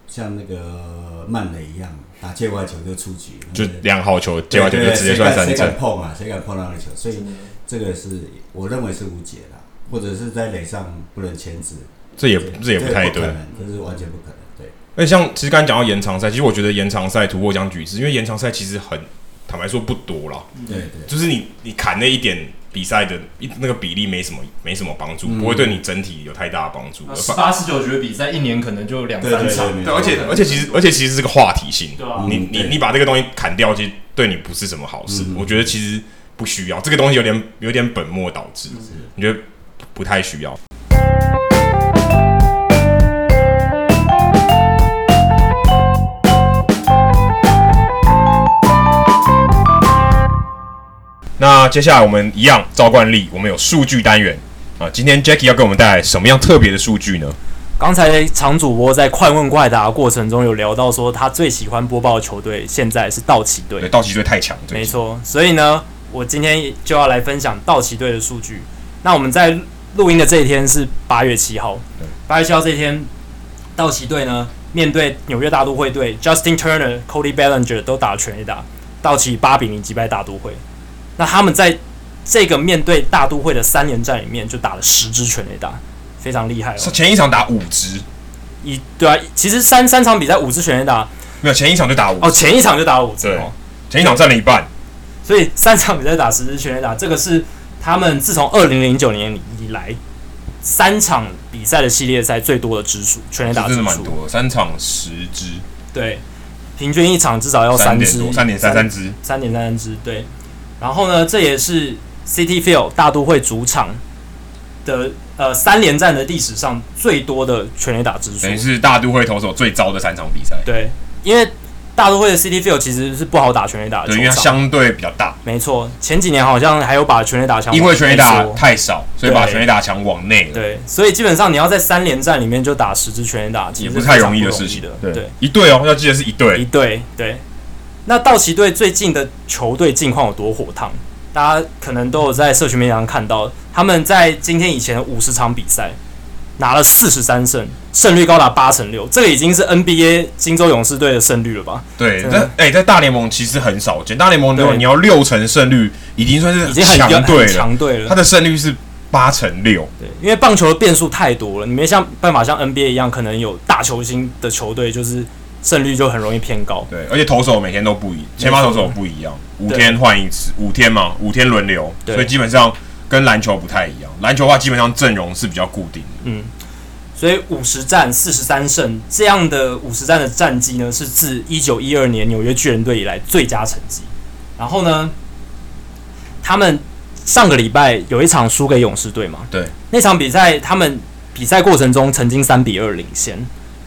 像那个曼垒一样打界外球就出局，就两号球界外球就直接算三振，谁敢碰啊？谁敢碰那个球？所以这个是我认为是无解的，或者是在垒上不能牵制，这也这也不太对，这是完全不可能。而且像其实刚刚讲到延长赛，其实我觉得延长赛突破僵局是，因为延长赛其实很坦白说不多了。对对，就是你你砍那一点比赛的一那个比例没什么没什么帮助，不会对你整体有太大的帮助。十八十九局的比赛一年可能就两三场。对，而且而且其实而且其实是个话题性。你你你把这个东西砍掉，其实对你不是什么好事。我觉得其实不需要这个东西，有点有点本末倒置。你觉得不太需要。那接下来我们一样照惯例，我们有数据单元啊。今天 Jackie 要给我们带来什么样特别的数据呢？刚才常主播在快问快答的过程中有聊到说，他最喜欢播报的球队现在是道奇队。对，道奇队太强。没错，所以呢，我今天就要来分享道奇队的数据。那我们在录音的这一天是八月七号。八月七号这一天，道奇队呢面对纽约大都会队，Justin Turner、Cody Bellinger 都打了全垒打，道奇八比零击败大都会。那他们在这个面对大都会的三连战里面，就打了十支全垒打。非常厉害哦！前一场打五支，一对啊，其实三三场比赛五支全垒打，没有前一场就打五哦，前一场就打了五支哦，前一场占了一半，所以三场比赛打十支全垒打，这个是他们自从二零零九年以来三场比赛的系列赛最多的支数，全垒打支数。蛮多，三场十支，对，平均一场至少要三支，三点三三支，三点三三支，对，然后呢，这也是 City Field 大都会主场的。呃，三连战的历史上最多的全垒打之数，等于是大都会投手最糟的三场比赛。对，因为大都会的 City Field 其实是不好打全垒打的，对，因为它相对比较大。没错，前几年好像还有把全垒打墙，因为全垒打太少，所以把全垒打墙往内了。对，所以基本上你要在三连战里面就打十支全垒打，其实也不太容易的事情的。对，一队哦，要记得是一队，一队。对，那道奇队最近的球队近况有多火烫？大家可能都有在社群媒体上看到，他们在今天以前的五十场比赛拿了四十三胜，胜率高达八成六，这个已经是 NBA 金州勇士队的胜率了吧？对，在哎、欸，在大联盟其实很少见，大联盟如果你要六成胜率，已经算是已经很强队了。强队了，他的胜率是八成六。对，因为棒球的变数太多了，你没像办法像 NBA 一样，可能有大球星的球队就是。胜率就很容易偏高，对，而且投手每天都不一，前发投手不一样，五天换一次，五天嘛，五天轮流，所以基本上跟篮球不太一样。篮球的话，基本上阵容是比较固定的。嗯，所以五十战四十三胜这样的五十战的战绩呢，是自一九一二年纽约巨人队以来最佳成绩。然后呢，他们上个礼拜有一场输给勇士队嘛？对，那场比赛他们比赛过程中曾经三比二领先，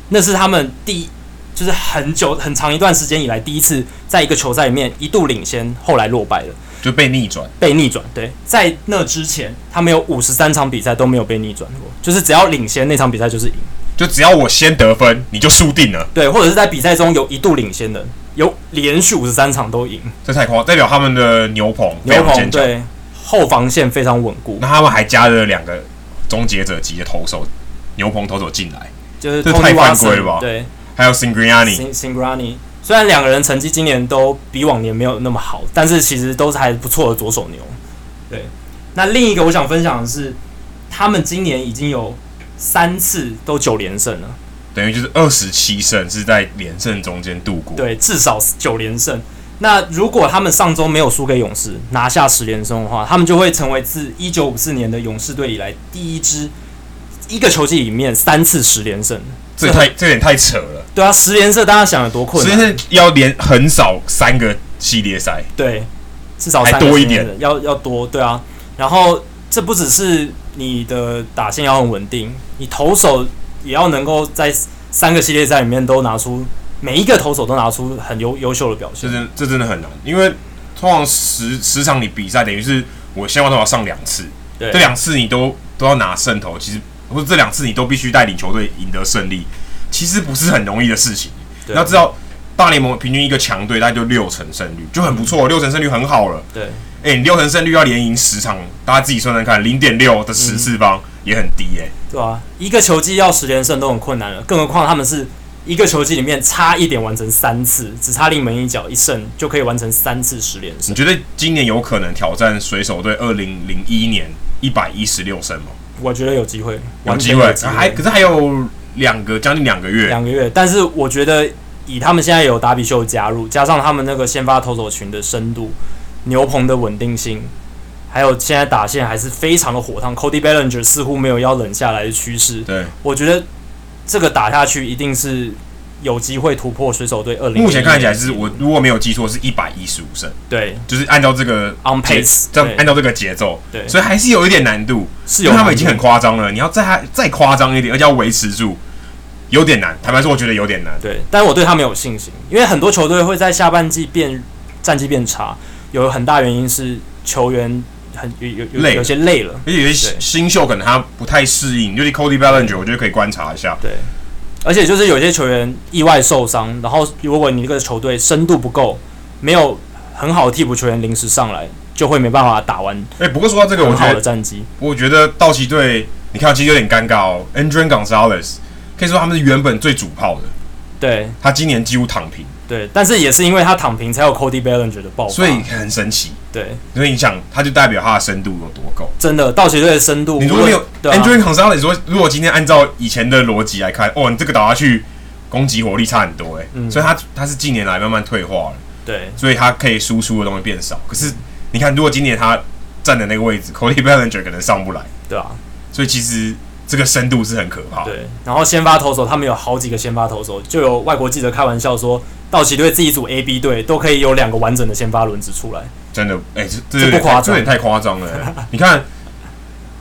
那是他们第一。就是很久很长一段时间以来，第一次在一个球赛里面一度领先，后来落败了，就被逆转。被逆转，对，在那之前，他们有五十三场比赛都没有被逆转过，就是只要领先那场比赛就是赢，就只要我先得分，你就输定了。对，或者是在比赛中有一度领先的，有连续五十三场都赢，这太夸张，代表他们的牛棚牛棚对后防线非常稳固。那他们还加了两个终结者级的投手，牛棚投手进来，就是这太犯规了吧？对。还有 Singrani。Singrani 虽然两个人成绩今年都比往年没有那么好，但是其实都是还不错的左手牛。对，那另一个我想分享的是，他们今年已经有三次都九连胜了，等于就是二十七胜是在连胜中间度过。对，至少九连胜。那如果他们上周没有输给勇士，拿下十连胜的话，他们就会成为自一九五四年的勇士队以来第一支一个球季里面三次十连胜。这太这有点太扯了。对啊，十连胜大家想有多困难？十连胜要连很少三个系列赛，对，至少三多一点，要要多。对啊，然后这不只是你的打线要很稳定，你投手也要能够在三个系列赛里面都拿出每一个投手都拿出很优优秀的表现。这真这真的很难，因为通常十十场你比赛等于是我先发投要上两次，对，这两次你都都要拿胜投，其实。或者这两次你都必须带领球队赢得胜利，其实不是很容易的事情。要知道，大联盟平均一个强队大概就六成胜率，就很不错，六成胜率很好了。对，哎，你六成胜率要连赢十场，大家自己算算看，零点六的十次方也很低哎。对啊，一个球季要十连胜都很困难了，更何况他们是一个球季里面差一点完成三次，只差临门一脚一胜就可以完成三次十连胜。你觉得今年有可能挑战水手队二零零一年一百一十六胜吗？我觉得有机会，有机会，还可是还有两个将近两个月，两个月。但是我觉得以他们现在有达比秀加入，加上他们那个先发投手群的深度、牛棚的稳定性，还有现在打线还是非常的火烫。Cody Bellinger 似乎没有要冷下来的趋势。对，我觉得这个打下去一定是。有机会突破水手队二零。目前看起来是我如果没有记错是一百一十五胜。对，就是按照这个 on pace，这样按照这个节奏，对，所以还是有一点难度。是，因为他们已经很夸张了，你要再再夸张一点，而且要维持住，有点难。坦白说，我觉得有点难。对，但是我对他们有信心，因为很多球队会在下半季变战绩变差，有很大原因是球员很有有有累有些累了，而且有些新秀可能他不太适应，就是 Cody Bellinger，我觉得可以观察一下。对，而且就是有些球员意外受伤，然后如果你这个球队深度不够，没有很好的替补球员临时上来，就会没办法打完。哎，不过说到这个，我觉得战绩，我觉得道奇队，你看其实有点尴尬哦。Andrew Gonzalez 可以说他们是原本最主炮的，对，他今年几乎躺平。对，但是也是因为他躺平，才有 Cody Bellinger 的爆发，所以很神奇。对，所以你想，他就代表他的深度有多够？真的，道奇队的深度，你如果没有 Andren Gonzalez 说，如果今天按照以前的逻辑来看，哦，你这个打下去，攻击火力差很多，哎、嗯，所以他他是近年来慢慢退化了。对，所以他可以输出的东西变少。可是你看，如果今年他站的那个位置，Cody Bellinger 可能上不来，对啊，所以其实。这个深度是很可怕的。对，然后先发投手他们有好几个先发投手，就有外国记者开玩笑说，道奇队自己组 A、B 队都可以有两个完整的先发轮子出来。真的，哎，这这不夸张，这有点太夸张了。你看，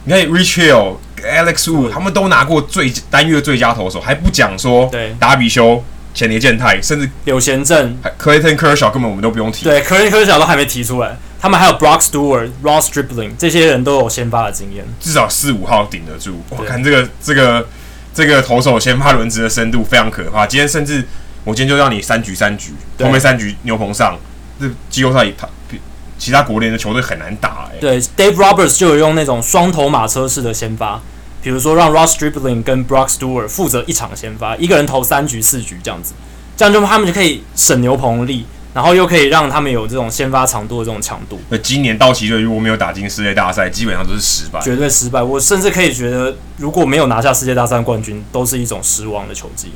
你看 Rich Hill、Alex Wood 他们都拿过最单月最佳投手，还不讲说，对，达比修、前田健太，甚至柳贤镇、Clayton Kershaw 根本我们都不用提。对，Clayton Kershaw 都还没提出来。他们还有 Brock Stewart、Ross Stripling 这些人都有先发的经验，至少四五号顶得住。我看这个这个这个投手先发轮值的深度非常可怕。今天甚至我今天就让你三局三局，后面三局牛棚上，这季后赛他其他国联的球队很难打哎、欸。对，Dave Roberts 就有用那种双头马车式的先发，比如说让 Ross Stripling 跟 Brock Stewart 负责一场先发，一个人投三局四局这样子，这样就他们就可以省牛棚力。然后又可以让他们有这种先发长度的这种强度。那今年道奇队如果没有打进世界大赛，基本上都是失败，绝对失败。我甚至可以觉得，如果没有拿下世界大赛冠军，都是一种失望的球技。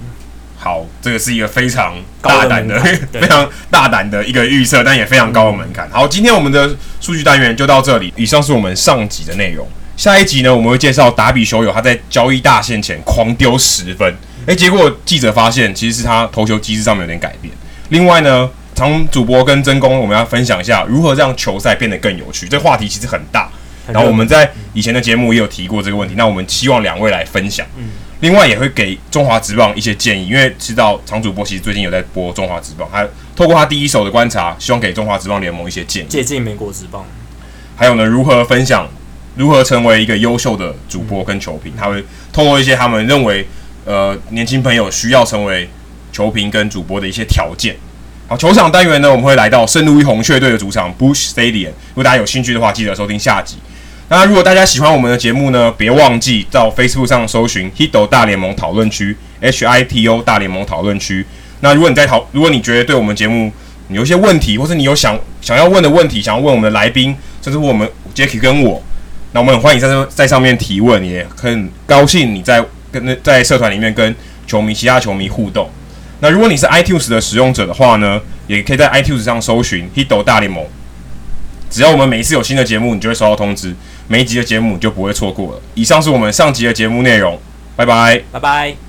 好，这个是一个非常大胆的、的 非常大胆的一个预测，但也非常高的门槛。好，今天我们的数据单元就到这里。以上是我们上集的内容。下一集呢，我们会介绍达比修友他在交易大限前狂丢十分，诶，结果记者发现其实是他投球机制上面有点改变。另外呢，常主播跟真工，我们要分享一下如何让球赛变得更有趣。这话题其实很大，然后我们在以前的节目也有提过这个问题。那我们希望两位来分享，另外也会给中华职棒一些建议，因为知道常主播其实最近有在播中华职棒，他透过他第一手的观察，希望给中华职棒联盟一些建议，借鉴美国职棒。还有呢，如何分享，如何成为一个优秀的主播跟球评，他会透过一些他们认为呃年轻朋友需要成为球评跟主播的一些条件。好，球场单元呢，我们会来到圣路易红雀队的主场 Bush Stadium。如果大家有兴趣的话，记得收听下集。那如果大家喜欢我们的节目呢，别忘记到 Facebook 上搜寻 Hito 大联盟讨论区 H I T O 大联盟讨论区。那如果你在讨，如果你觉得对我们节目有一些问题，或是你有想想要问的问题，想要问我们的来宾，甚至问我们 Jacky 跟我，那我们很欢迎在在上面提问，也很高兴你在跟在社团里面跟球迷、其他球迷互动。那如果你是 iTunes 的使用者的话呢，也可以在 iTunes 上搜寻 Hito 大联盟。只要我们每一次有新的节目，你就会收到通知，每一集的节目就不会错过了。以上是我们上集的节目内容，拜拜，拜拜。